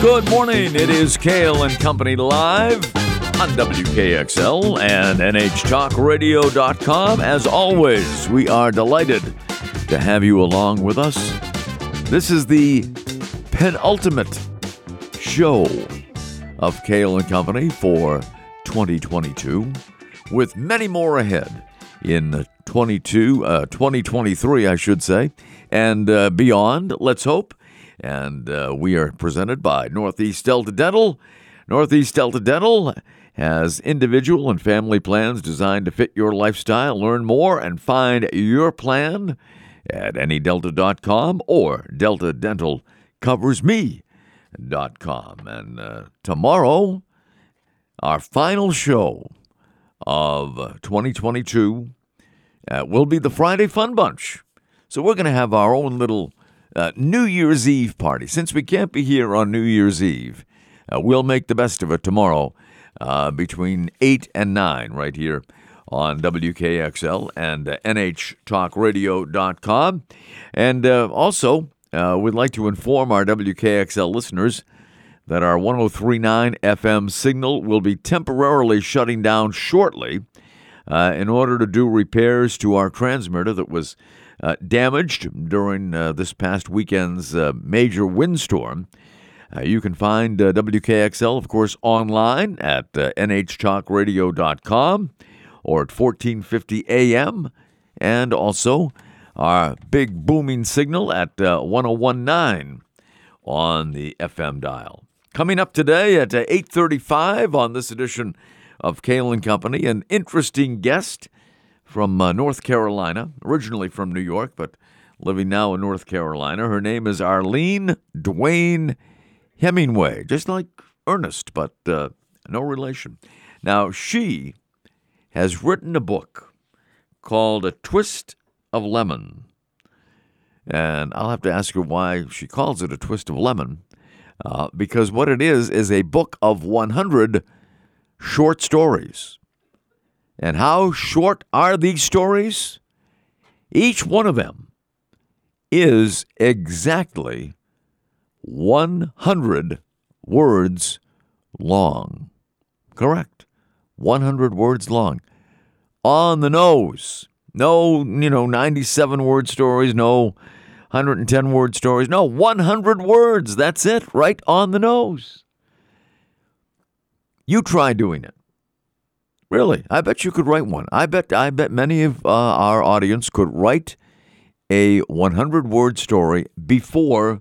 Good morning. It is Kale and Company live on WKXL and NHTalkRadio.com. As always, we are delighted to have you along with us. This is the penultimate show of Kale and Company for 2022, with many more ahead in 22, uh, 2023, I should say, and uh, beyond. Let's hope. And uh, we are presented by Northeast Delta Dental. Northeast Delta Dental has individual and family plans designed to fit your lifestyle. Learn more and find your plan at nedelta.com or delta dental deltadentalcoversme.com. And uh, tomorrow, our final show of 2022 uh, will be the Friday Fun Bunch. So we're going to have our own little uh, New Year's Eve party. Since we can't be here on New Year's Eve, uh, we'll make the best of it tomorrow uh, between 8 and 9 right here on WKXL and uh, NHTalkRadio.com. And uh, also, uh, we'd like to inform our WKXL listeners that our 1039 FM signal will be temporarily shutting down shortly uh, in order to do repairs to our transmitter that was uh, damaged during uh, this past weekend's uh, major windstorm. Uh, you can find uh, WKXL, of course, online at nhtalkradio.com or at 1450 AM, and also our big booming signal at 1019 on the FM dial. Coming up today at 8:35 on this edition of Kale and Company, an interesting guest from uh, North Carolina, originally from New York, but living now in North Carolina. Her name is Arlene Dwayne Hemingway, just like Ernest, but uh, no relation. Now, she has written a book called A Twist of Lemon. And I'll have to ask her why she calls it a twist of lemon, uh, because what it is is a book of 100 short stories. And how short are these stories? Each one of them is exactly 100 words long. Correct. 100 words long. On the nose. No, you know, 97 word stories, no 110 word stories. No, 100 words. That's it, right on the nose. You try doing it. Really, I bet you could write one. I bet I bet many of uh, our audience could write a 100 word story before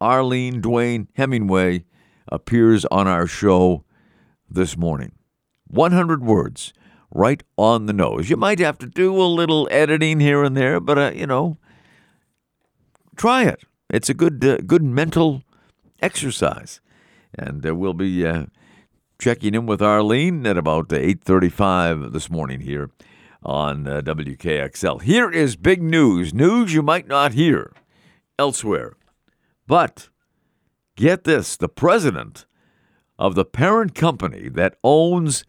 Arlene Dwayne Hemingway appears on our show this morning. 100 words, right on the nose. You might have to do a little editing here and there, but uh, you know, try it. It's a good uh, good mental exercise, and uh, we'll be uh, checking in with Arlene at about 8:35 this morning here on uh, WKXL. Here is big news, news you might not hear elsewhere. But get this, the president of the parent company that owns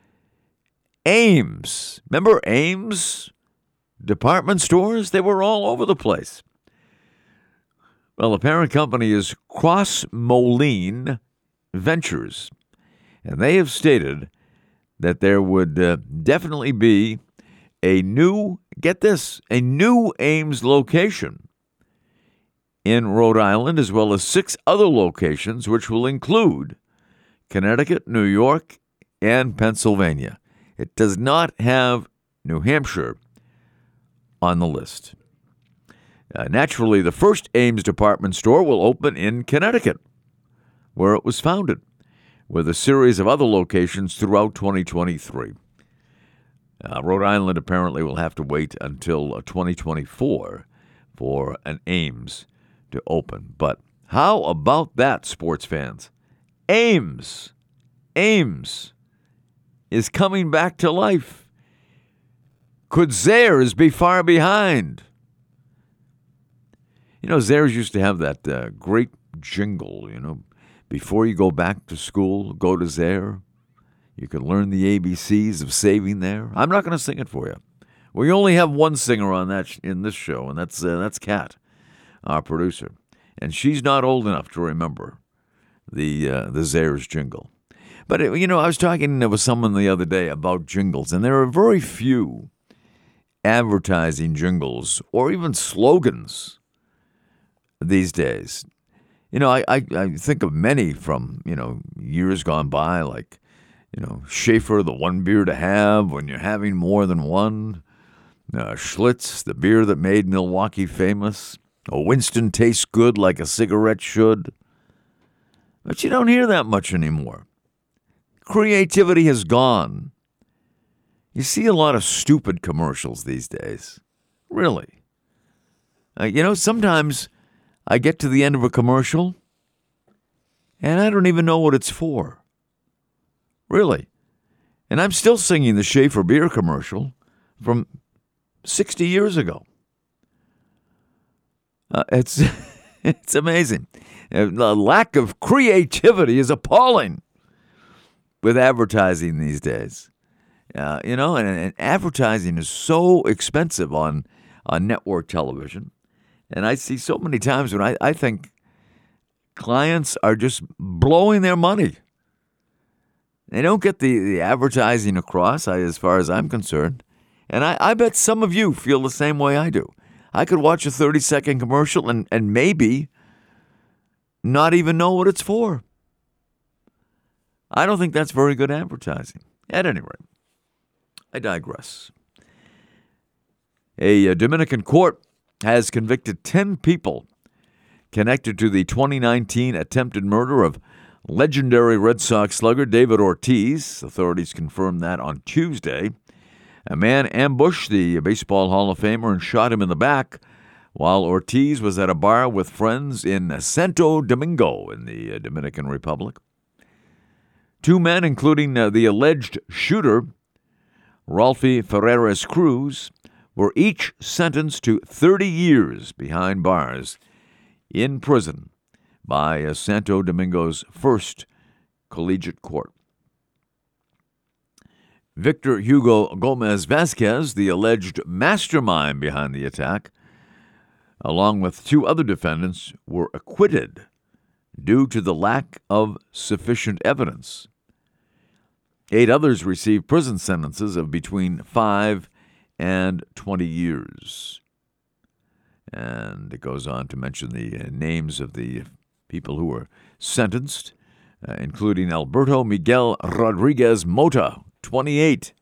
Ames. Remember Ames department stores? They were all over the place. Well, the parent company is Cross Moline Ventures and they have stated that there would uh, definitely be a new, get this, a new Ames location in Rhode Island, as well as six other locations, which will include Connecticut, New York, and Pennsylvania. It does not have New Hampshire on the list. Uh, naturally, the first Ames department store will open in Connecticut, where it was founded with a series of other locations throughout 2023. Uh, Rhode Island apparently will have to wait until uh, 2024 for an Ames to open. But how about that, sports fans? Ames, Ames is coming back to life. Could Zayres be far behind? You know, Zayres used to have that uh, great jingle, you know, before you go back to school, go to Zaire. You can learn the ABCs of saving there. I'm not going to sing it for you. We only have one singer on that sh- in this show, and that's uh, that's Kat, our producer, and she's not old enough to remember the uh, the Zayre's jingle. But it, you know, I was talking with someone the other day about jingles, and there are very few advertising jingles or even slogans these days. You know, I, I, I think of many from you know years gone by, like you know Schaefer, the one beer to have when you're having more than one. Uh, Schlitz, the beer that made Milwaukee famous. A Winston tastes good like a cigarette should. But you don't hear that much anymore. Creativity has gone. You see a lot of stupid commercials these days. Really. Uh, you know, sometimes I get to the end of a commercial and I don't even know what it's for. Really. And I'm still singing the Schaefer beer commercial from 60 years ago. Uh, it's it's amazing. The lack of creativity is appalling with advertising these days. Uh, you know, and, and, advertising is so expensive on on network television, and I see so many times when I, I think clients are just blowing their money. They don't get the, the advertising across, as far as I'm concerned. And I, I bet some of you feel the same way I do. I could watch a 30 second commercial and, and maybe not even know what it's for. I don't think that's very good advertising. At any rate, I digress. A, a uh, Dominican court has convicted 10 people connected to the 2019 attempted murder of legendary Red Sox slugger David Ortiz. Authorities confirmed that on Tuesday. A man ambushed the Baseball Hall of Famer and shot him in the back while Ortiz was at a bar with friends in Santo Domingo in the uh, Dominican Republic. Two men, including uh, the alleged shooter, Ralphie Ferreras Cruz, were each sentenced to 30 years behind bars in prison by Santo Domingo's first collegiate court. Victor Hugo Gomez Vasquez, the alleged mastermind behind the attack, along with two other defendants, were acquitted due to the lack of sufficient evidence. Eight others received prison sentences of between five and 20 years. And it goes on to mention the uh, names of the people who were sentenced, uh, including Alberto Miguel Rodriguez Mota, 28.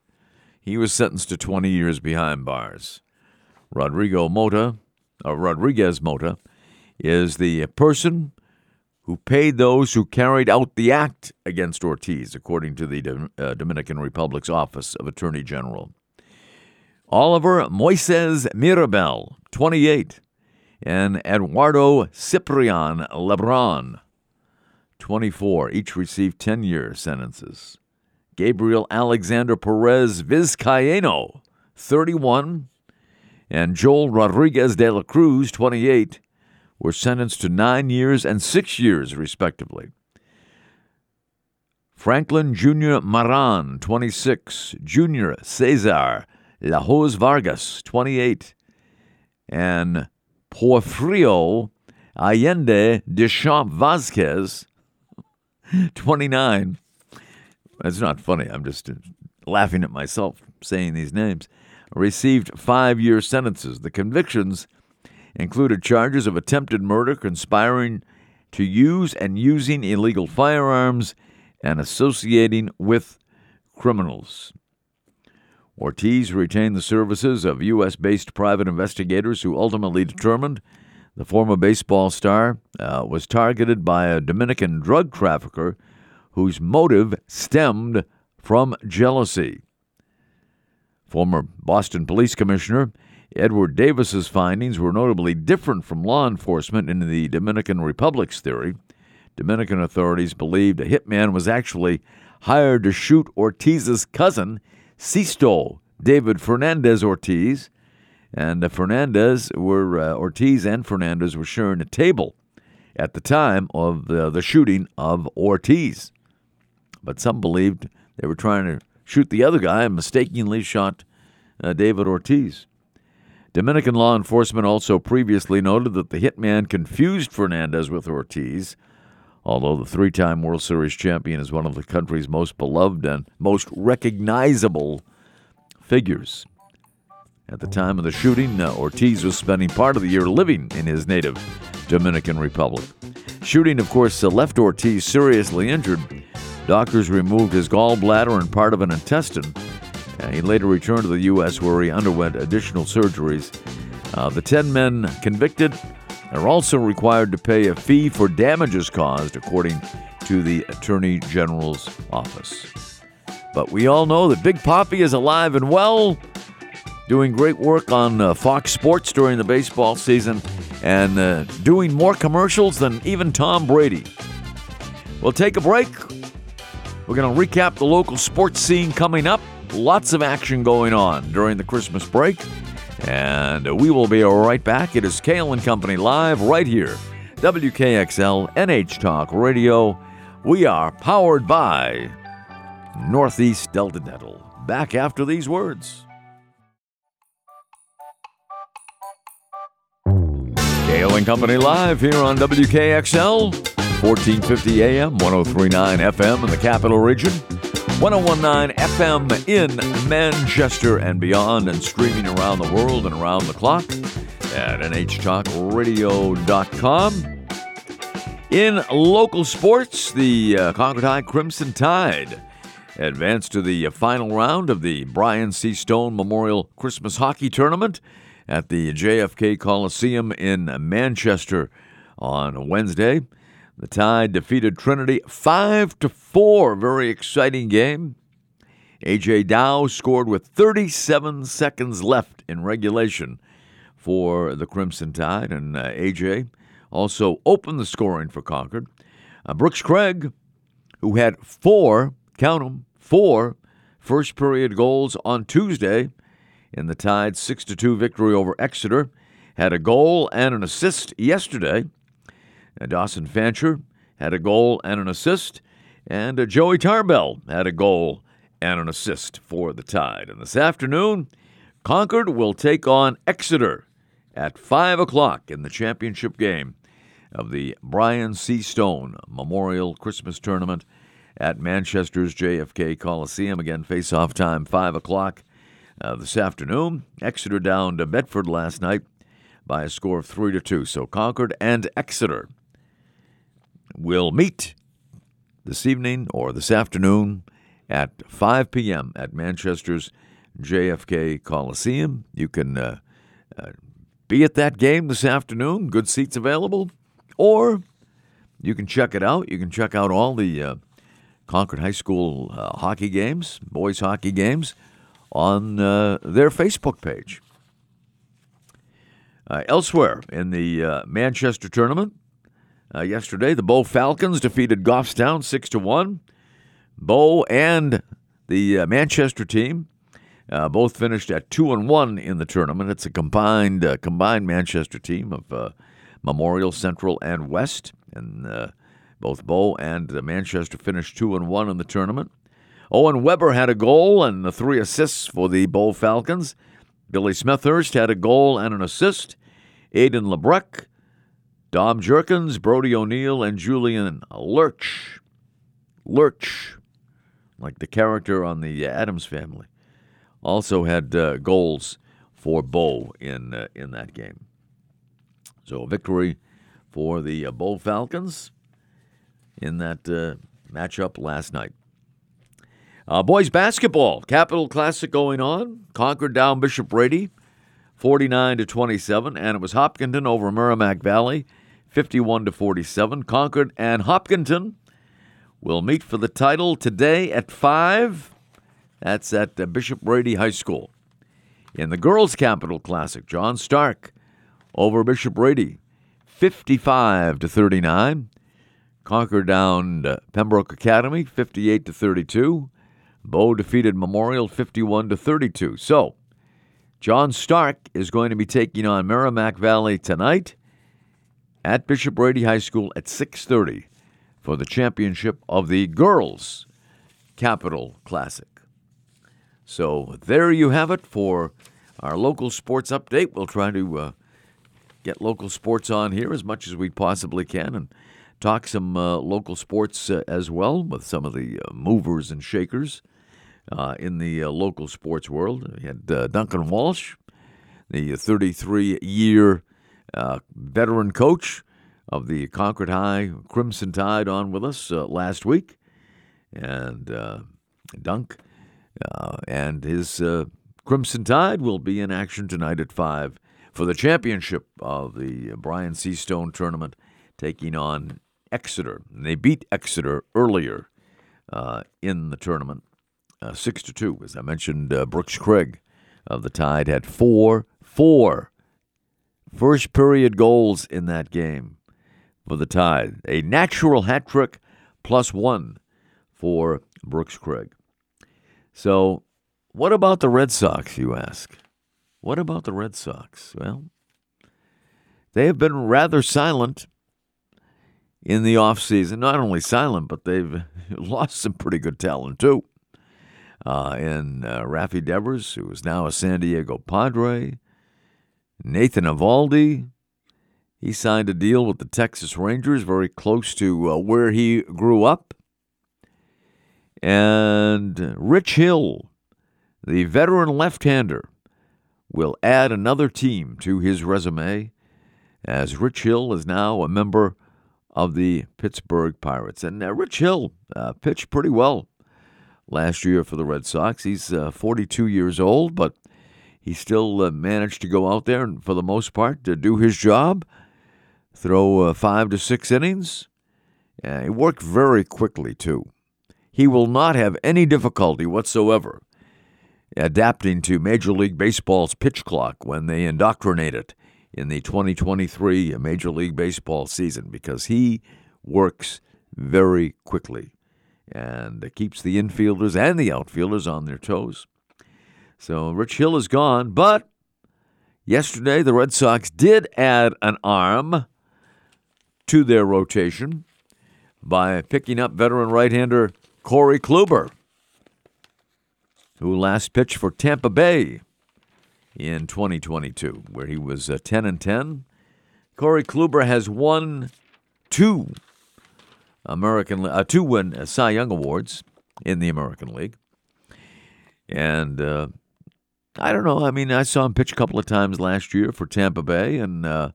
He was sentenced to 20 years behind bars. Rodrigo Mota, or Rodriguez Mota, is the person who paid those who carried out the act against Ortiz, according to the uh, Dominican Republic's Office of Attorney General. Oliver Moises Mirabel, 28, and Eduardo Ciprian Lebron, 24, each received 10 year sentences. Gabriel Alexander Perez Vizcaino, 31, and Joel Rodriguez de la Cruz, 28, were sentenced to nine years and six years, respectively. Franklin Jr. Maran, 26, Junior Cesar Lajos Vargas, 28, and Porfirio Allende Deschamps Vasquez, 29, it's not funny. I'm just uh, laughing at myself saying these names. Received five year sentences. The convictions included charges of attempted murder, conspiring to use and using illegal firearms, and associating with criminals. Ortiz retained the services of U.S. based private investigators who ultimately determined the former baseball star uh, was targeted by a Dominican drug trafficker whose motive stemmed from jealousy. Former Boston Police Commissioner Edward Davis's findings were notably different from law enforcement in the Dominican Republic's theory. Dominican authorities believed a hitman was actually hired to shoot Ortiz's cousin, Sixto David Fernandez Ortiz, and Fernandez were uh, Ortiz and Fernandez were sharing a table at the time of the, the shooting of Ortiz but some believed they were trying to shoot the other guy and mistakenly shot uh, David Ortiz. Dominican law enforcement also previously noted that the hitman confused Fernandez with Ortiz, Although the three time World Series champion is one of the country's most beloved and most recognizable figures. At the time of the shooting, Ortiz was spending part of the year living in his native Dominican Republic. Shooting, of course, left Ortiz seriously injured. Doctors removed his gallbladder and part of an intestine. He later returned to the U.S., where he underwent additional surgeries. Uh, the 10 men convicted are also required to pay a fee for damages caused, according to the Attorney General's office. But we all know that Big Poppy is alive and well, doing great work on uh, Fox Sports during the baseball season and uh, doing more commercials than even Tom Brady. We'll take a break. We're going to recap the local sports scene coming up. Lots of action going on during the Christmas break. And we will be right back. It is Kale and Company live right here. WKXL NH Talk Radio. We are powered by Northeast Delta Dental. Back after these words. Kale and Company live here on WKXL, 1450 AM, 1039 FM in the capital region, 1019 FM in Manchester and beyond, and streaming around the world and around the clock at nhtalkradio.com. In local sports, the uh, Concord Crimson Tide advanced to the final round of the Brian C. Stone Memorial Christmas Hockey Tournament at the JFK Coliseum in Manchester on Wednesday. The Tide defeated Trinity 5 to 4. Very exciting game. AJ Dow scored with 37 seconds left in regulation for the Crimson Tide, and uh, AJ also opened the scoring for Concord. Uh, Brooks Craig, who had four, count them, four first period goals on Tuesday, in the Tide 6 to 2 victory over Exeter. Had a goal and an assist yesterday. Dawson Fancher had a goal and an assist. And uh, Joey Tarbell had a goal and an assist for the Tide. And this afternoon, Concord will take on Exeter at 5 o'clock in the championship game of the Brian C. Stone Memorial Christmas Tournament at Manchester's JFK Coliseum. Again, face-off time 5 o'clock uh, this afternoon. Exeter down to Bedford last night by a score of 3 to 2. So Concord and Exeter will meet this evening or this afternoon at 5 p.m. at Manchester's JFK Coliseum. You can uh, uh, be at that game this afternoon, good seats available, or you can check it out. You can check out all the uh, Concord High School uh, hockey games, boys hockey games on uh, their Facebook page. Uh, elsewhere in the Manchester tournament, uh, yesterday the Bow Falcons defeated Goffstown six to one. Bow and the uh, Manchester team uh, both finished at two and one in the tournament. It's a combined combined Manchester team of Memorial, Central, and West, and both Bow and Manchester finished two and one in the tournament. Owen Weber had a goal and the three assists for the Bow Falcons. Billy Smethurst had a goal and an assist. Aidan LeBruck, Dom Jerkins, Brody O'Neill, and Julian Lurch. Lurch, like the character on the Addams family, also had uh, goals for Bow in uh, in that game. So a victory for the uh, Bow Falcons in that uh, matchup last night. Uh, boys basketball, Capital Classic going on. Concord down Bishop Brady, 49 to 27, and it was Hopkinton over Merrimack Valley, 51 to 47. Concord and Hopkinton will meet for the title today at 5. That's at uh, Bishop Brady High School. In the Girls Capital Classic, John Stark over Bishop Brady, 55 to 39. Concord down Pembroke Academy, 58 to 32. Bow defeated Memorial 51 to 32. So, John Stark is going to be taking on Merrimack Valley tonight at Bishop Brady High School at 6:30 for the championship of the girls Capital Classic. So there you have it for our local sports update. We'll try to uh, get local sports on here as much as we possibly can and talk some uh, local sports uh, as well with some of the uh, movers and shakers uh, in the uh, local sports world. We had Duncan Walsh, the 33 year veteran coach of the Concord High Crimson Tide, on with us last week. And Dunk and his Crimson Tide will be in action tonight at 5 for the championship of the Brian C. Stone tournament, taking on Exeter. And they beat Exeter earlier uh, in the tournament, uh, six to two. As I mentioned, uh, Brooks Craig of the Tide had four, four first period goals in that game for the Tide. A natural hat trick plus one for Brooks Craig. So, what about the Red Sox, you ask? What about the Red Sox? Well, they have been rather silent in the offseason. Not only silent, but they've lost some pretty good talent, too. Uh, in uh, Raffy Devers, who is now a San Diego Padre, Nathan Eovaldi, He signed a deal with the Texas Rangers, very close to uh, where he grew up. And Rich Hill, the veteran left hander, will add another team to his resume, as Rich Hill is now a member of the Pittsburgh Pirates. And uh, Rich Hill uh, pitched pretty well last year for the Red Sox. He's uh, 42 years old, but he still uh, managed to go out there and, for the most part, to do his job, throw uh, five to six innings. he worked very quickly, too. He will not have any difficulty whatsoever adapting to Major League Baseball's pitch clock when they indoctrinate it in the 2023 Major League Baseball season because he works very quickly and keeps the infielders and the outfielders on their toes. So Rich Hill is gone, but yesterday the Red Sox did add an arm to their rotation by picking up veteran right hander Corey Kluber who last pitched for Tampa Bay in 2022, where he was uh, 10 and 10. Corey Kluber has won two American uh, two win uh, Cy Young awards in the American League, and uh, I don't know. I mean, I saw him pitch a couple of times last year for Tampa Bay, and uh,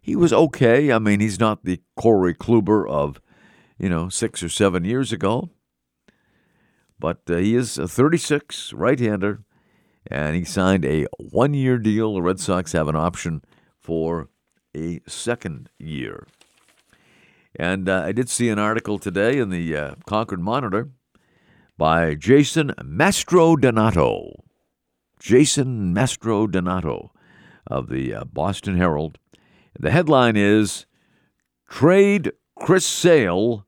he was okay. I mean, he's not the Corey Kluber of you know six or seven years ago, but uh, he is a 36 right-hander, and he signed a one-year deal. The Red Sox have an option for a second year. And uh, I did see an article today in the uh, Concord Monitor by Jason Mastrodonato. Jason Mastrodonato of the uh, Boston Herald. The headline is Trade Chris Sale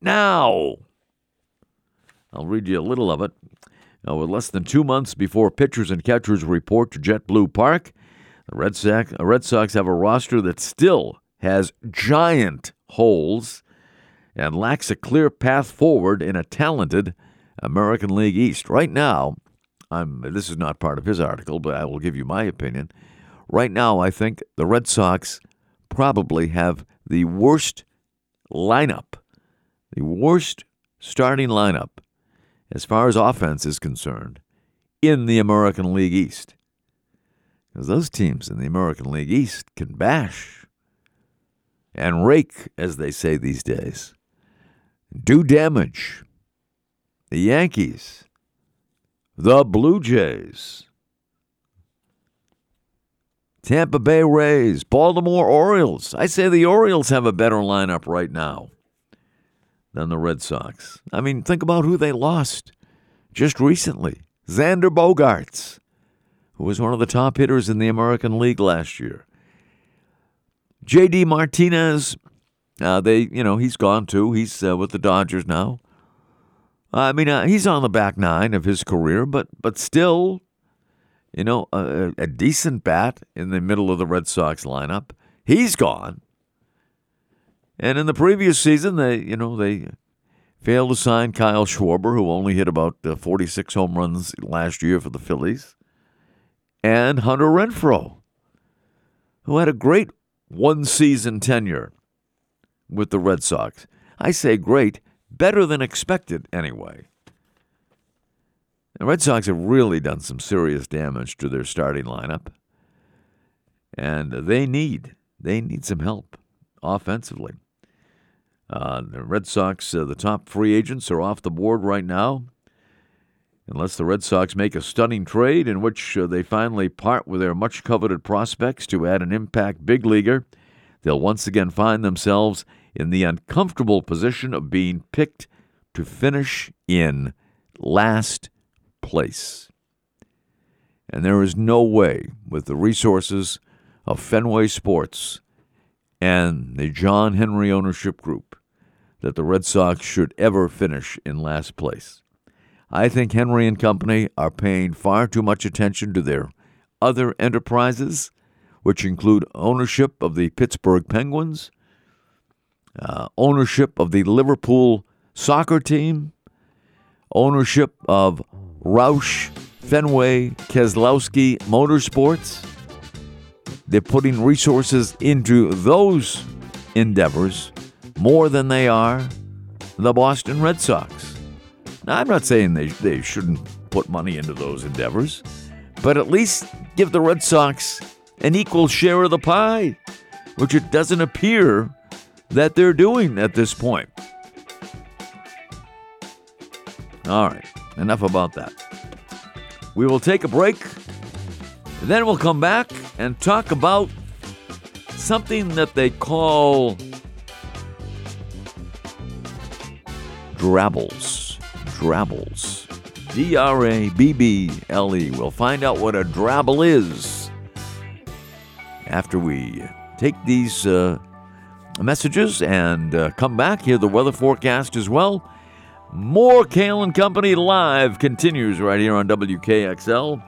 now. I'll read you a little of it. Now, with less than two months before pitchers and catchers report to JetBlue Park, the Red Sox, the Red Sox have a roster that still has giant holes and lacks a clear path forward in a talented American League East. Right now, I'm, this is not part of his article, but I will give you my opinion. Right now, I think the Red Sox probably have the worst lineup, the worst starting lineup as far as offense is concerned, in the American League East. Because those teams in the American League East can bash and rake, as they say these days, do damage. The Yankees, the Blue Jays, Tampa Bay Rays, Baltimore Orioles. I say the Orioles have a better lineup right now than the Red Sox. I mean, think about who they lost just recently Xander Bogaerts, who was one of the top hitters in the American League last year. JD Martinez, uh, they, you know, he's gone too. He's uh, with the Dodgers now. I mean, uh, he's on the back nine of his career, but but still, you know, a, a decent bat in the middle of the Red Sox lineup. He's gone. And in the previous season, they you know they failed to sign Kyle Schwarber, who only hit about uh, 46 home runs last year for the Phillies, and Hunter Renfroe, who had a great one season tenure with the Red Sox. I say great, better than expected anyway. The Red Sox have really done some serious damage to their starting lineup, and they need they need some help offensively. Uh, the Red Sox, uh, the top free agents are off the board right now. Unless the Red Sox make a stunning trade in which uh, they finally part with their much coveted prospects to add an impact big leaguer, they'll once again find themselves in the uncomfortable position of being picked to finish in last place. And there is no way, with the resources of Fenway Sports and the John Henry ownership group, that the Red Sox should ever finish in last place. I think Henry and Company are paying far too much attention to their other enterprises, which include ownership of the Pittsburgh Penguins, uh, ownership of the Liverpool soccer team, ownership of Roush, Fenway, Keselowski Motorsports. They're putting resources into those endeavors more than they are the Boston Red Sox. Now, I'm not saying they, they shouldn't put money into those endeavors, but at least give the Red Sox an equal share of the pie, which it doesn't appear that they're doing at this point. All right, enough about that. We will take a break, then we'll come back and talk about something that they call drabbles. Drabbles. D R A B B L E. We'll find out what a drabble is after we take these uh, messages and uh, come back, hear the weather forecast as well. More Kale and Company Live continues right here on WKXL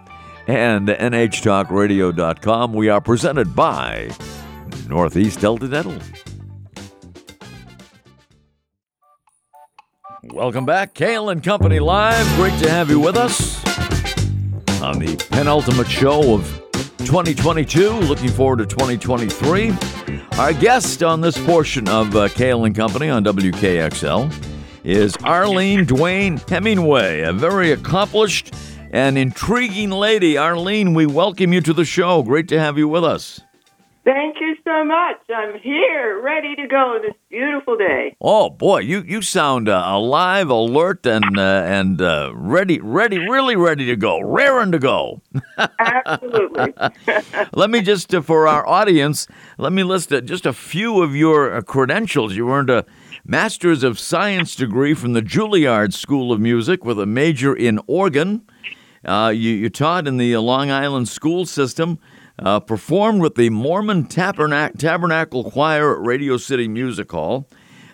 and NHTalkRadio.com. We are presented by Northeast Delta Dental. Welcome back, Kale and Company Live. Great to have you with us on the penultimate show of 2022. Looking forward to 2023. Our guest on this portion of uh, Kale and Company on WKXL is Arlene Dwayne Hemingway, a very accomplished and intriguing lady. Arlene, we welcome you to the show. Great to have you with us. Thank you so much. I'm here, ready to go this beautiful day. Oh boy, you you sound uh, alive, alert, and uh, and uh, ready, ready, really ready to go, raring to go. Absolutely. let me just uh, for our audience, let me list uh, just a few of your uh, credentials. You earned a Master's of Science degree from the Juilliard School of Music with a major in organ. you, you taught in the Long Island school system uh, performed with the Mormon Tabernac- Tabernacle Choir at Radio City Music Hall.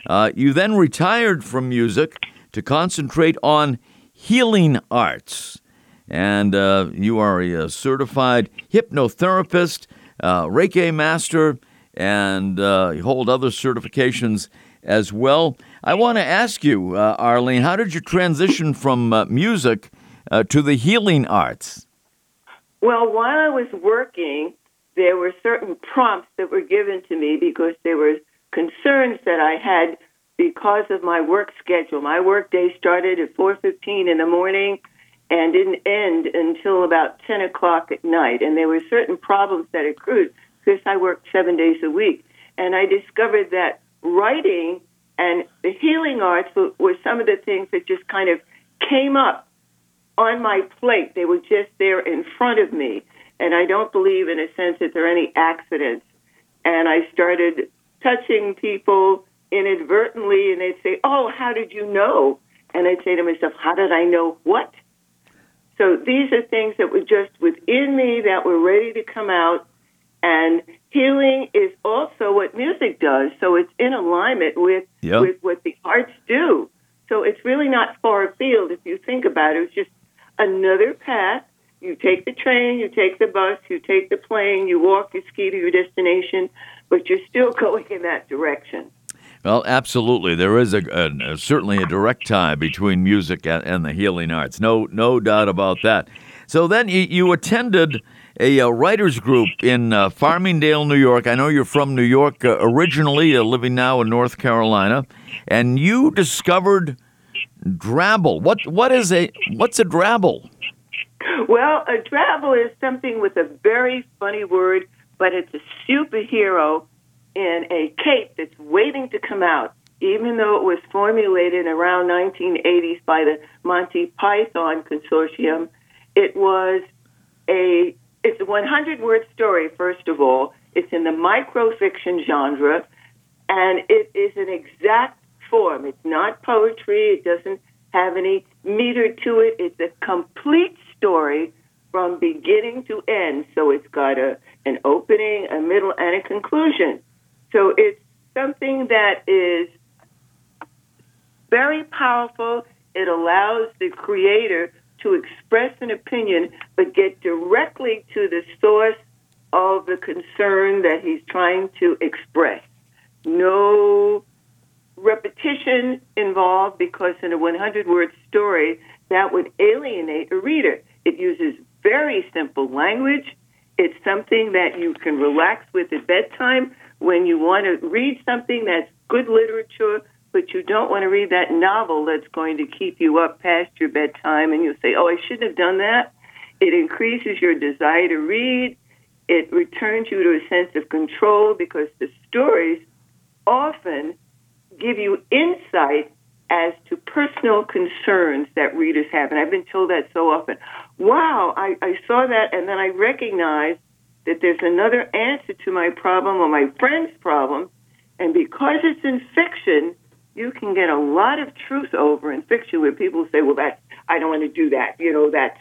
Uh, you then retired from music to concentrate on healing arts. And uh, you are a, certified hypnotherapist, uh, Reiki master, and uh, you hold other certifications as well. I want to ask you, uh, Arlene, how did you transition from music to the healing arts? Well, while I was working, there were certain prompts that were given to me because there were concerns that I had because of my work schedule. My work day started at 4:15 in the morning and didn't end until about 10 o'clock at night. And there were certain problems that accrued because I worked seven days a week. And I discovered that writing and the healing arts were some of the things that just kind of came up on my plate. They were just there in front of me. And I don't believe, in a sense, that there are any accidents. And I started touching people inadvertently, and they'd say, Oh, how did you know? And I'd say to myself, How did I know what? So these are things that were just within me that were ready to come out. And healing is also what music does. So it's in alignment with, yep. with what the arts do. So it's really not far afield if you think about it. It's just another path. You take the train, you take the bus, you take the plane, you walk, you ski to your destination, but you're still going in that direction. Well, absolutely. There is a, a, a certainly a direct tie between music and, and, the healing arts. No, no doubt about that. So then you, you attended a uh, writers group in uh, Farmingdale, New York. I know you're from New York uh, originally, uh, living now in North Carolina, and you discovered Drabble. What what is a what's a Drabble? Well, a Drabble is something with a very funny word, but it's a superhero in a cape that's waiting to come out. Even though it was formulated around 1980s by the Monty Python Consortium, it was a it's a 100 word story. First of all, it's in the microfiction genre, and it is an exact form. It's not poetry. It doesn't have any meter to it. It's a complete story from beginning to end. So it's got a an opening, a middle, and a conclusion. So it's something that is very powerful. It allows the creator to express an opinion, but get directly to the source of the concern that he's trying to express. No repetition involved because in a 100 word story, that would alienate a reader. It uses very simple language. It's something that you can relax with at bedtime when you want to read something that's good literature, but you don't want to read that novel that's going to keep you up past your bedtime and you'll say, oh, I shouldn't have done that. It increases your desire to read. It returns you to a sense of control because the stories often give you insight as to personal concerns that readers have. And I've been told that so often. Wow, I, I saw that and then I recognized that there's another answer to my problem or my friend's problem. And because it's in fiction, you can get a lot of truth over in fiction where people say, well, that's, I don't want to do that. You know, that's,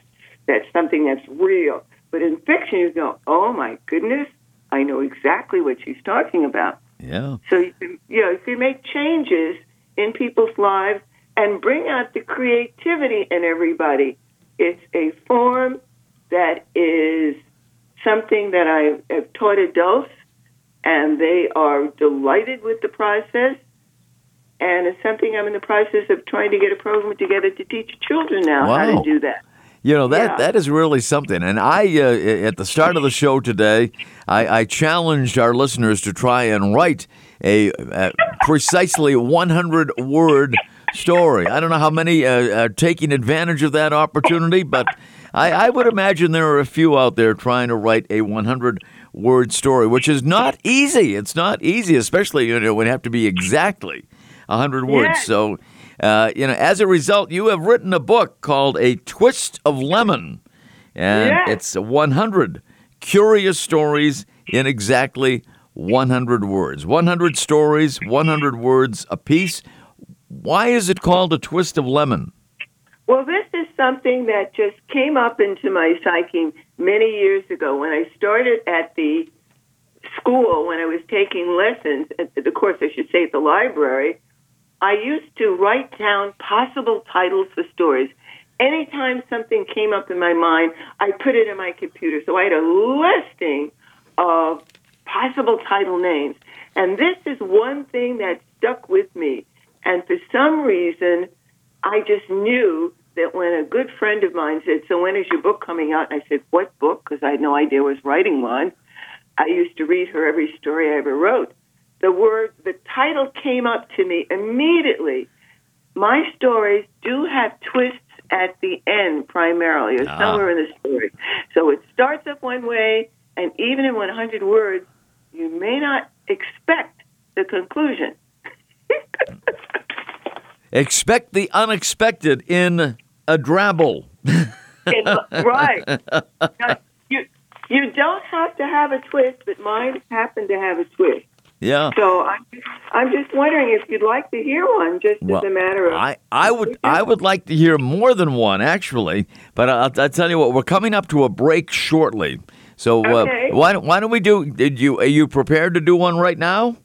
that's something that's real. But in fiction, you go, oh my goodness, I know exactly what she's talking about. Yeah. So you can, you know, if you make changes in people's lives and bring out the creativity in everybody, it's a form that is something that I have taught adults, and they are delighted with the process. And it's something I'm in the process of trying to get a program together to teach children now wow. how to do that. You know that yeah. that is really something. And I, uh, at the start of the show today, I, I, challenged our listeners to try and write a, a precisely 100 word story. I don't know how many uh, are taking advantage of that opportunity, but I, I would imagine there are a few out there trying to write a 100 word story, which is not easy. It's not easy, especially you know when it have to be exactly 100 words. Yes. So, uh, you know, as a result, you have written a book called A Twist of Lemon, and yes. it's 100 curious stories in exactly 100 words. 100 stories, 100 words a piece. Why is it called A Twist of Lemon? Well, this is something that just came up into my psyche many years ago when I started at the school, when I was taking lessons, at the course, I should say, at the library. I used to write down possible titles for stories. Anytime something came up in my mind, I put it in my computer. So I had a listing of possible title names. And this is one thing that stuck with me. And for some reason, I just knew that when a good friend of mine said, So when is your book coming out? And I said, What book? Because I had no idea I was writing one. I used to read her every story I ever wrote. The word, the title came up to me immediately. My stories do have twists at the end primarily, or ah. somewhere in the story. So it starts up one way, and even in 100 words, you may not expect the conclusion. expect the unexpected in a drabble. right. Now, you, you don't have to have a twist, but mine happened to have a twist. Yeah. So I'm just, I'm just wondering if you'd like to hear one, just well, as a matter of. I, I would I would like to hear more than one actually, but I'll, I'll tell you what, we're coming up to a break shortly. So uh, okay. uh, why why don't we do? Did you are you prepared to do one right now?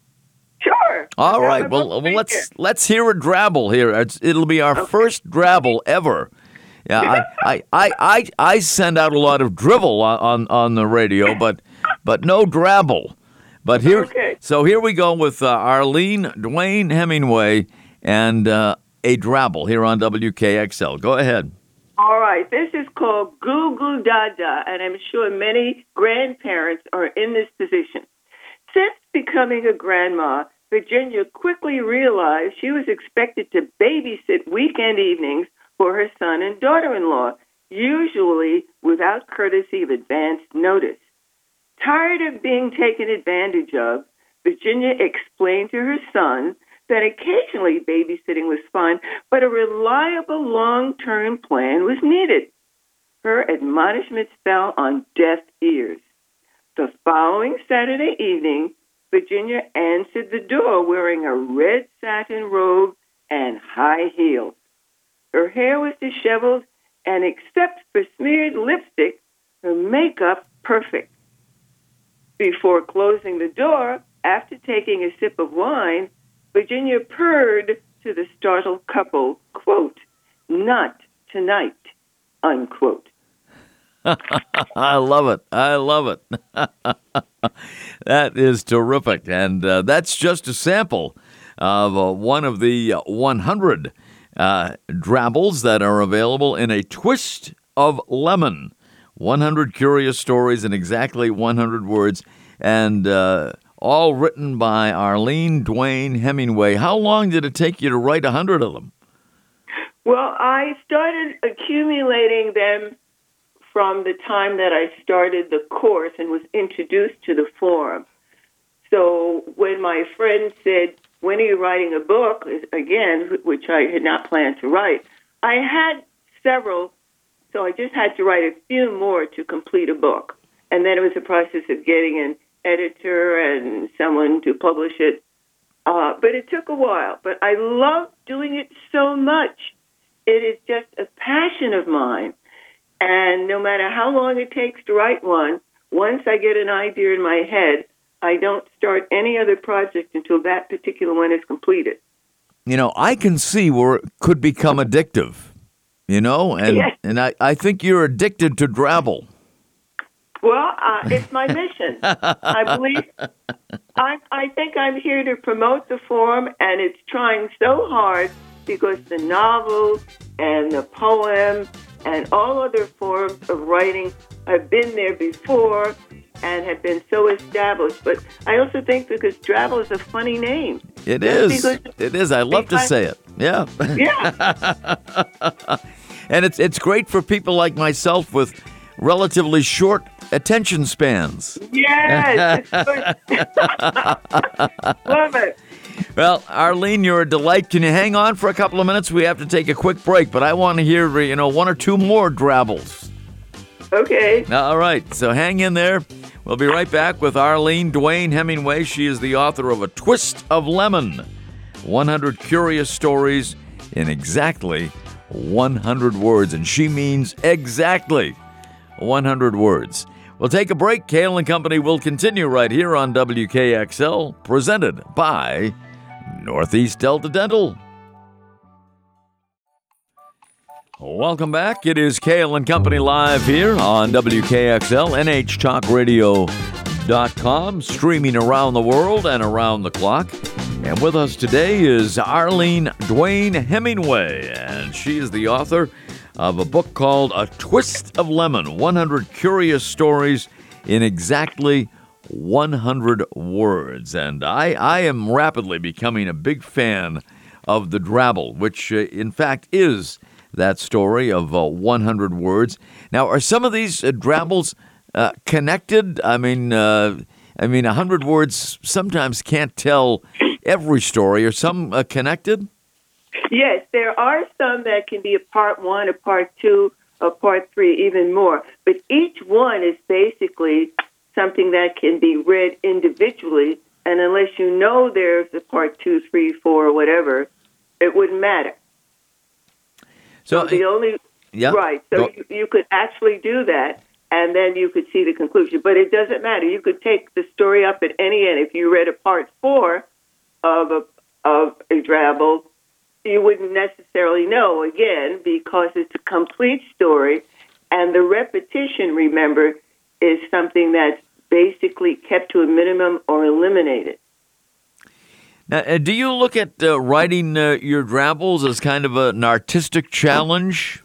Sure. All right. Well, well let's let's hear a drabble here. It's, it'll be our okay. first drabble ever. Yeah, I, I, I, I, I send out a lot of drivel on, on, on the radio, but but no drabble. But here, okay. so here we go with uh, Arlene Dwayne Hemingway and uh, a drabble here on WKXL. Go ahead. All right, this is called Goo Goo Dada, and I'm sure many grandparents are in this position. Since becoming a grandma, Virginia quickly realized she was expected to babysit weekend evenings for her son and daughter in law, usually without courtesy of advance notice. Tired of being taken advantage of, Virginia explained to her son that occasionally babysitting was fine, but a reliable long term plan was needed. Her admonishments fell on deaf ears. The following Saturday evening, Virginia answered the door wearing a red satin robe and high heels. Her hair was disheveled, and except for smeared lipstick, her makeup perfect. Before closing the door, after taking a sip of wine, Virginia purred to the startled couple, quote, not tonight, unquote. I love it. I love it. that is terrific. And uh, that's just a sample of uh, one of the 100 uh, drabbles that are available in a twist of lemon. 100 curious stories in exactly 100 words. And uh, all written by Arlene Duane Hemingway. How long did it take you to write a hundred of them? Well, I started accumulating them from the time that I started the course and was introduced to the forum. So when my friend said, When are you writing a book? again, which I had not planned to write, I had several, so I just had to write a few more to complete a book. And then it was a process of getting an editor and someone to publish it. Uh, but it took a while. But I love doing it so much. It is just a passion of mine. And no matter how long it takes to write one, once I get an idea in my head, I don't start any other project until that particular one is completed. You know, I can see where it could become addictive, you know, and, yes. and I, I think you're addicted to Drabble. Well, uh, it's my mission. I believe. I, I think I'm here to promote the forum, and it's trying so hard because the novel and the poem and all other forms of writing have been there before and have been so established. But I also think because Drabble is a funny name. It is. It is. I love to say it. Yeah. Yeah. and it's it's great for people like myself with relatively short attention spans. Yes. Love it. Well, Arlene, you're a delight. Can you hang on for a couple of minutes? We have to take a quick break, but I want to hear, you know, one or two more drabbles. Okay. All right. So hang in there. We'll be right back with Arlene Duane Hemingway. She is the author of A Twist of Lemon 100 Curious Stories in Exactly 100 Words. And she means exactly 100 words. We'll take a break. Kale and Company will continue right here on WKXL, presented by Northeast Delta Dental. Welcome back. It is Kale and Company live here on WKXL, NHTalkRadio.com, streaming around the world and around the clock. And with us today is Arlene Duane Hemingway, and she is the author of a book called A Twist of Lemon 100 Curious Stories in Exactly 100 Words. And I, I am rapidly becoming a big fan of The Drabble, which uh, in fact is that story of uh, 100 words. Now, are some of these uh, Drabbles uh, connected? I mean, uh, I mean, 100 words sometimes can't tell every story. Are some uh, connected? Yes, there are some that can be a part one, a part two, a part three, even more. But each one is basically something that can be read individually. And unless you know there's a part two, three, four, or whatever, it wouldn't matter. So, so the only yeah, right. So you, you could actually do that, and then you could see the conclusion. But it doesn't matter. You could take the story up at any end. If you read a part four of a of a drabble, you wouldn't necessarily know again because it's a complete story and the repetition remember is something that's basically kept to a minimum or eliminated now, uh, do you look at uh, writing uh, your drabbles as kind of an artistic challenge?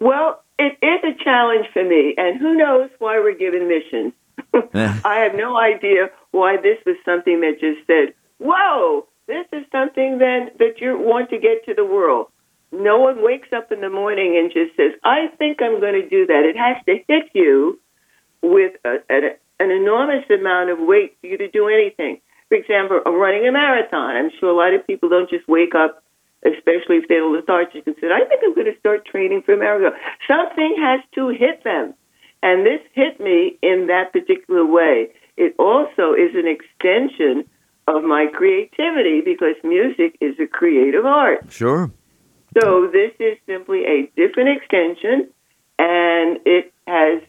Well, it is a challenge for me, and who knows why we're given missions. I have no idea why this was something that just said, "Whoa, this is something then that you want to get to the world." No one wakes up in the morning and just says, "I think I'm going to do that." It has to hit you with a, a, an enormous amount of weight for you to do anything. For example, running a marathon. I'm sure a lot of people don't just wake up especially if they're lethargic and said, I think I'm going to start training for a marathon. Something has to hit them. And this hit me in that particular way. It also is an extension of my creativity because music is a creative art. Sure. So this is simply a different extension, and it has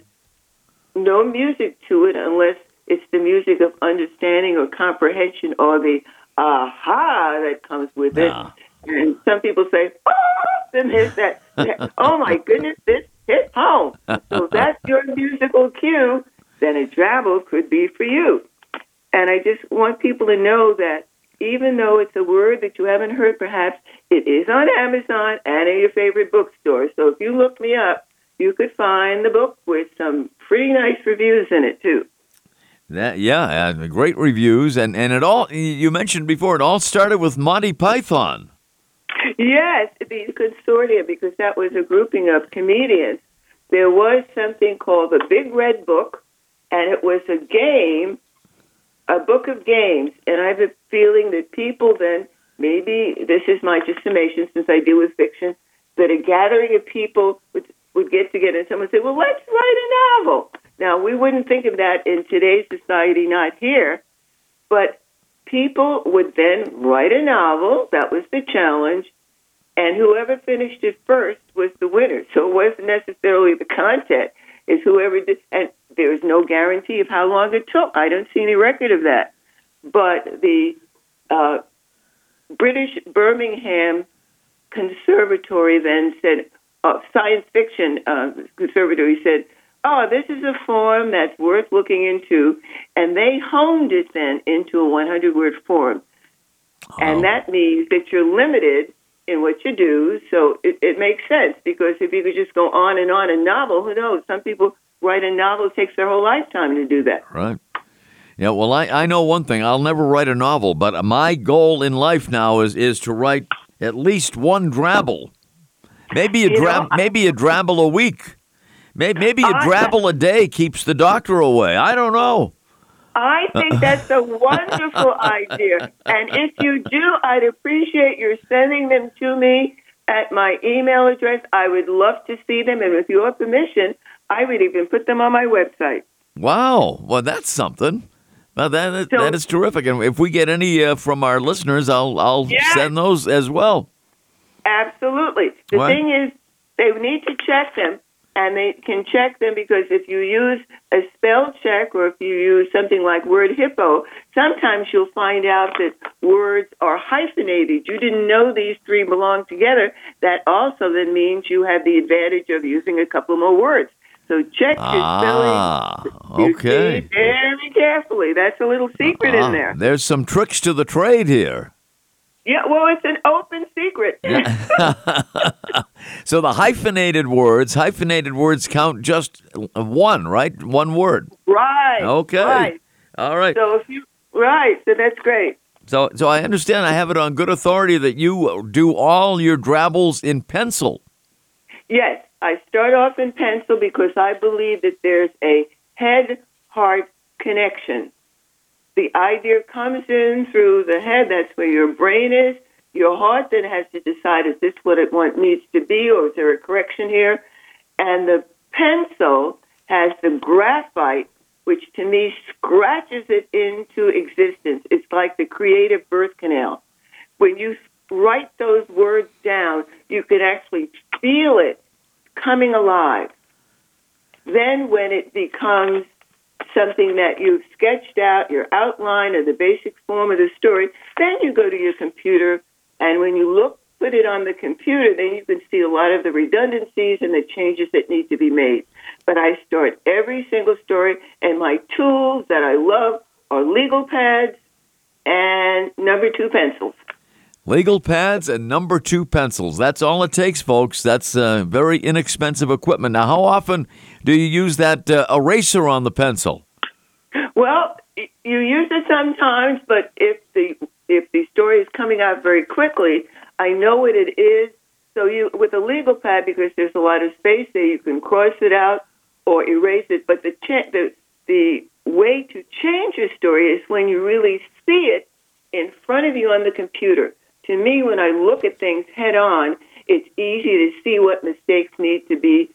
no music to it unless it's the music of understanding or comprehension or the aha that comes with it. Ah. And some people say, ah, oh, then there's that, oh my goodness, this hit home. So that's your musical cue, then a drabble could be for you. And I just want people to know that even though it's a word that you haven't heard perhaps, it is on Amazon and in your favorite bookstore. So if you look me up, you could find the book with some pretty nice reviews in it too. That yeah, uh, great reviews, and and it all you mentioned before. It all started with Monty Python. Yes, the consortia, because that was a grouping of comedians. There was something called the Big Red Book, and it was a game, a book of games. And I have a feeling that people then, maybe this is my just summation since I deal with fiction, that a gathering of people would, would get together and someone would say, well, let's write a novel. Now, we wouldn't think of that in today's society, not here, but people would then write a novel. That was the challenge. And whoever finished it first was the winner. So it wasn't necessarily the content, it's whoever did. And there's no guarantee of how long it took. I don't see any record of that. But the uh, British Birmingham Conservatory then said, uh, science fiction uh, conservatory said, oh, this is a form that's worth looking into. And they honed it then into a 100 word form. Oh. And that means that you're limited in what you do. So it, it makes sense because if you could just go on and on a novel, who knows? Some people write a novel, it takes their whole lifetime to do that. Right. Yeah, well, I, I know one thing. I'll never write a novel, but my goal in life now is, is to write at least one drabble. Maybe a drab, maybe a drabble a week. Maybe, maybe a drabble a day keeps the doctor away. I don't know. I think that's a wonderful idea. And if you do, I'd appreciate your sending them to me at my email address. I would love to see them. And with your permission, I would even put them on my website. Wow. Well, that's something. Well, that, so, that is terrific. And if we get any uh, from our listeners, I'll, I'll send those as well. Absolutely. The what? thing is, they need to check them and they can check them because if you use a spell check or if you use something like Word Hippo, sometimes you'll find out that words are hyphenated. You didn't know these three belong together. That also then means you have the advantage of using a couple more words. So check your ah, spelling. Okay. very carefully. That's a little secret in there. There's some tricks to the trade here. Yeah, well, it's an open secret. so the hyphenated words, hyphenated words count just one, right? One word. Right. Okay. Right. All right. So if you right, so that's great. So, so I understand. I have it on good authority that you do all your drabbles in pencil. Yes, I start off in pencil because I believe that there's a head-heart connection the idea comes in through the head. That's where your brain is. Your heart then has to decide is this what it want, needs to be, or is there a correction here? And the pencil has the graphite, which to me scratches it into existence. It's like the creative birth canal. When you write those words down, you can actually feel it coming alive. Then, when it becomes something that you've sketched out, your outline or the basic form of the story. Then you go to your computer, and when you look, put it on the computer, then you can see a lot of the redundancies and the changes that need to be made. But I start every single story, and my tools that I love are legal pads and number two pencils. Legal pads and number two pencils. That's all it takes, folks. That's uh, very inexpensive equipment. Now, how often do you use that uh, eraser on the pencil? Well, you use it sometimes, but if the if the story is coming out very quickly, I know what it is. So you with a legal pad because there's a lot of space there, you can cross it out or erase it. But the cha- the the way to change your story is when you really see it in front of you on the computer. To me, when I look at things head on, it's easy to see what mistakes need to be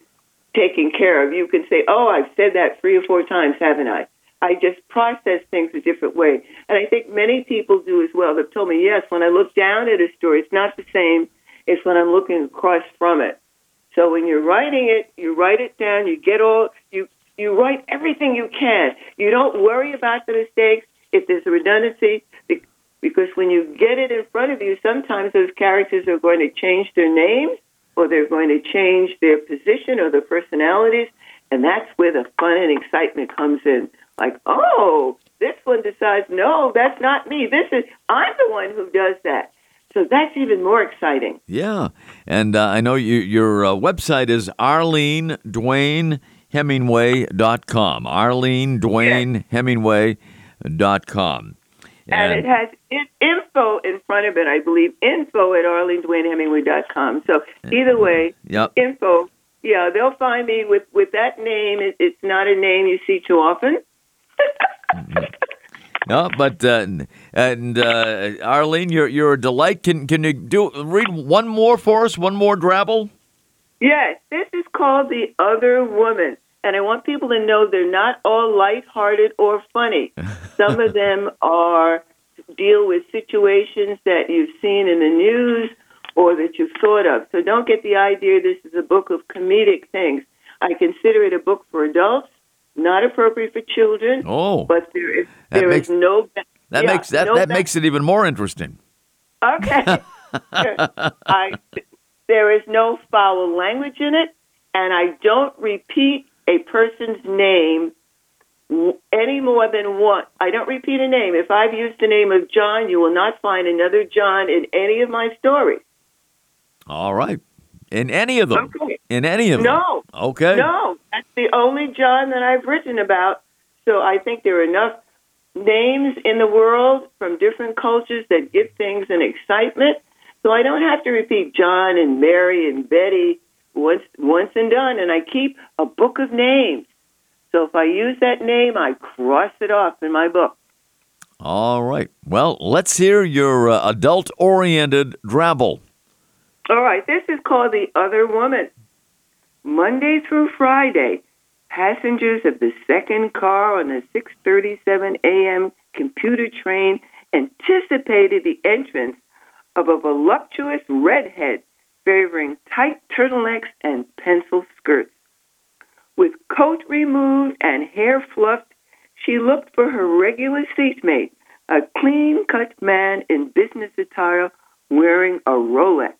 taken care of. You can say, "Oh, I've said that three or four times, haven't I?" I just process things a different way, and I think many people do as well. They've told me, "Yes, when I look down at a story, it's not the same as when I'm looking across from it." So when you're writing it, you write it down. You get all you you write everything you can. You don't worry about the mistakes if there's a redundancy because when you get it in front of you, sometimes those characters are going to change their names or they're going to change their position or their personalities, and that's where the fun and excitement comes in. Like, oh, this one decides, no, that's not me. This is I'm the one who does that. So that's even more exciting. Yeah, and uh, I know you, your uh, website is Arlene Dwayne Hemingway.com. Arlene Dwayne Hemingway.com. And, it has in- info in front of it, I believe, info at arlenedwaynehemingway.com. So either way, Yep. info, yeah, they'll find me with, with that name. It, it's not a name you see too often. No, but uh, and uh, Arlene, you're you're a delight. Can can you do read one more for us? One more drabble. Yes, this is called The Other Woman. And I want people to know they're not all lighthearted or funny. Some of them are deal with situations that you've seen in the news or that you've thought of. So don't get the idea this is a book of comedic things. I consider it a book for adults, not appropriate for children. Oh, But there is there makes- is no that yeah, makes that no that makes it even more interesting. Okay. I, there is no foul language in it, and I don't repeat a person's name any more than one. I don't repeat a name. If I've used the name of John, you will not find another John in any of my stories. All right, in any of them, Okay. in any of No. them. No. Okay. No, that's the only John that I've written about. So I think there are enough names in the world from different cultures that give things an excitement. So I don't have to repeat John and Mary and Betty once once and done. And I keep a book of names. So if I use that name, I cross it off in my book. All right. Well, let's hear your uh, adult-oriented drabble. All right, this is called The Other Woman. Monday through Friday, passengers of the second car on the 6:37 a.m. computer train anticipated the entrance of a voluptuous redhead favoring tight turtlenecks and pencil skirts. With coat removed and hair fluffed, she looked for her regular seatmate, a clean-cut man in business attire wearing a Rolex.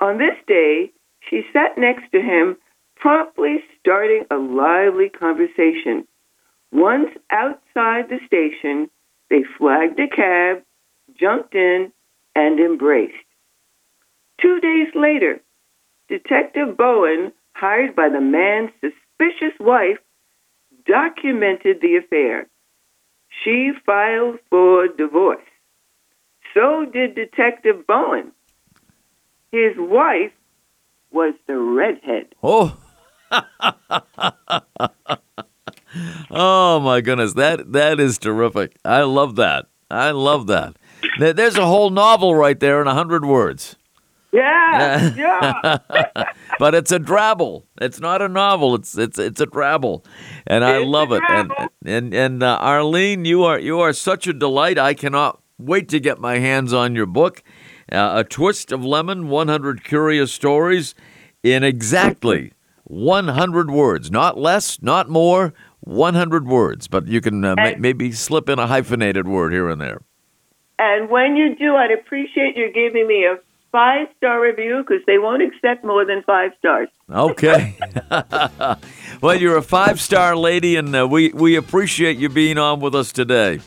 On this day, she sat next to him, promptly starting a lively conversation. Once outside the station, they flagged a cab, jumped in, and embraced. Two days later, Detective Bowen, hired by the man's suspicious wife, documented the affair. She filed for divorce. So did Detective Bowen. His wife was the redhead. Oh. oh my goodness, that that is terrific. I love that. I love that. There's a whole novel right there in a hundred words. Yeah, yeah. but it's a drabble. It's not a novel. It's it's it's a drabble, and I It's a love it. And and and uh, Arlene, you are you are such a delight. I cannot wait to get my hands on your book, uh, A Twist of Lemon: 100 Curious Stories, in exactly 100 words, not less, not more. 100 words, but you can uh, ma- maybe slip in a hyphenated word here and there. and when you do, I'd appreciate you giving me a five star review because they won't accept more than five stars. Okay. well, you're a five star lady, and uh, we, we appreciate you being on with us today.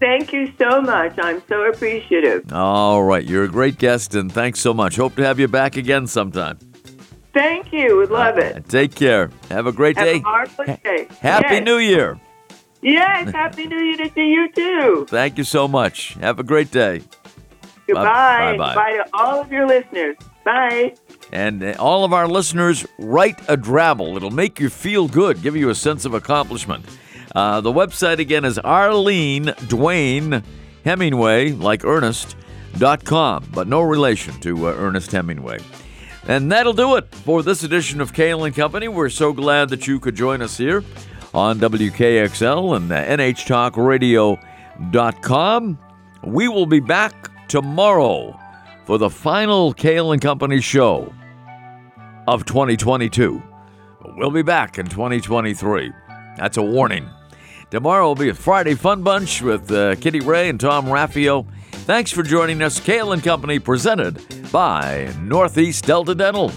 Thank you so much. I'm so appreciative. All right. You're a great guest, and thanks so much. Hope to have you back again sometime. Thank you. Would love it. Take care. Have a great Have day. a marvelous day. Happy yes. New Year. Yes, Happy New Year to you too. Thank you so much. Have a great day. Goodbye. bye-bye. and to all of your listeners. Bye. And uh, all of our listeners, write a drabble. It'll make you feel good, give you a sense of accomplishment. Uh, the website again is Arlene Dwayne Hemingway, like Ernest, dot com, but no relation to uh, Ernest Hemingway. And that'll do it for this edition of Kale and Company. We're so glad that you could join us here on WKXL and uh, NHTalkRadio.com. We will be back tomorrow for the final Kale and Company show of 2022. We'll be back in 2023. That's a warning. Tomorrow will be a Friday Fun Bunch with uh, Kitty Ray and Tom Raffio. Thanks for joining us. Kale and Company presented by Northeast Delta Dental.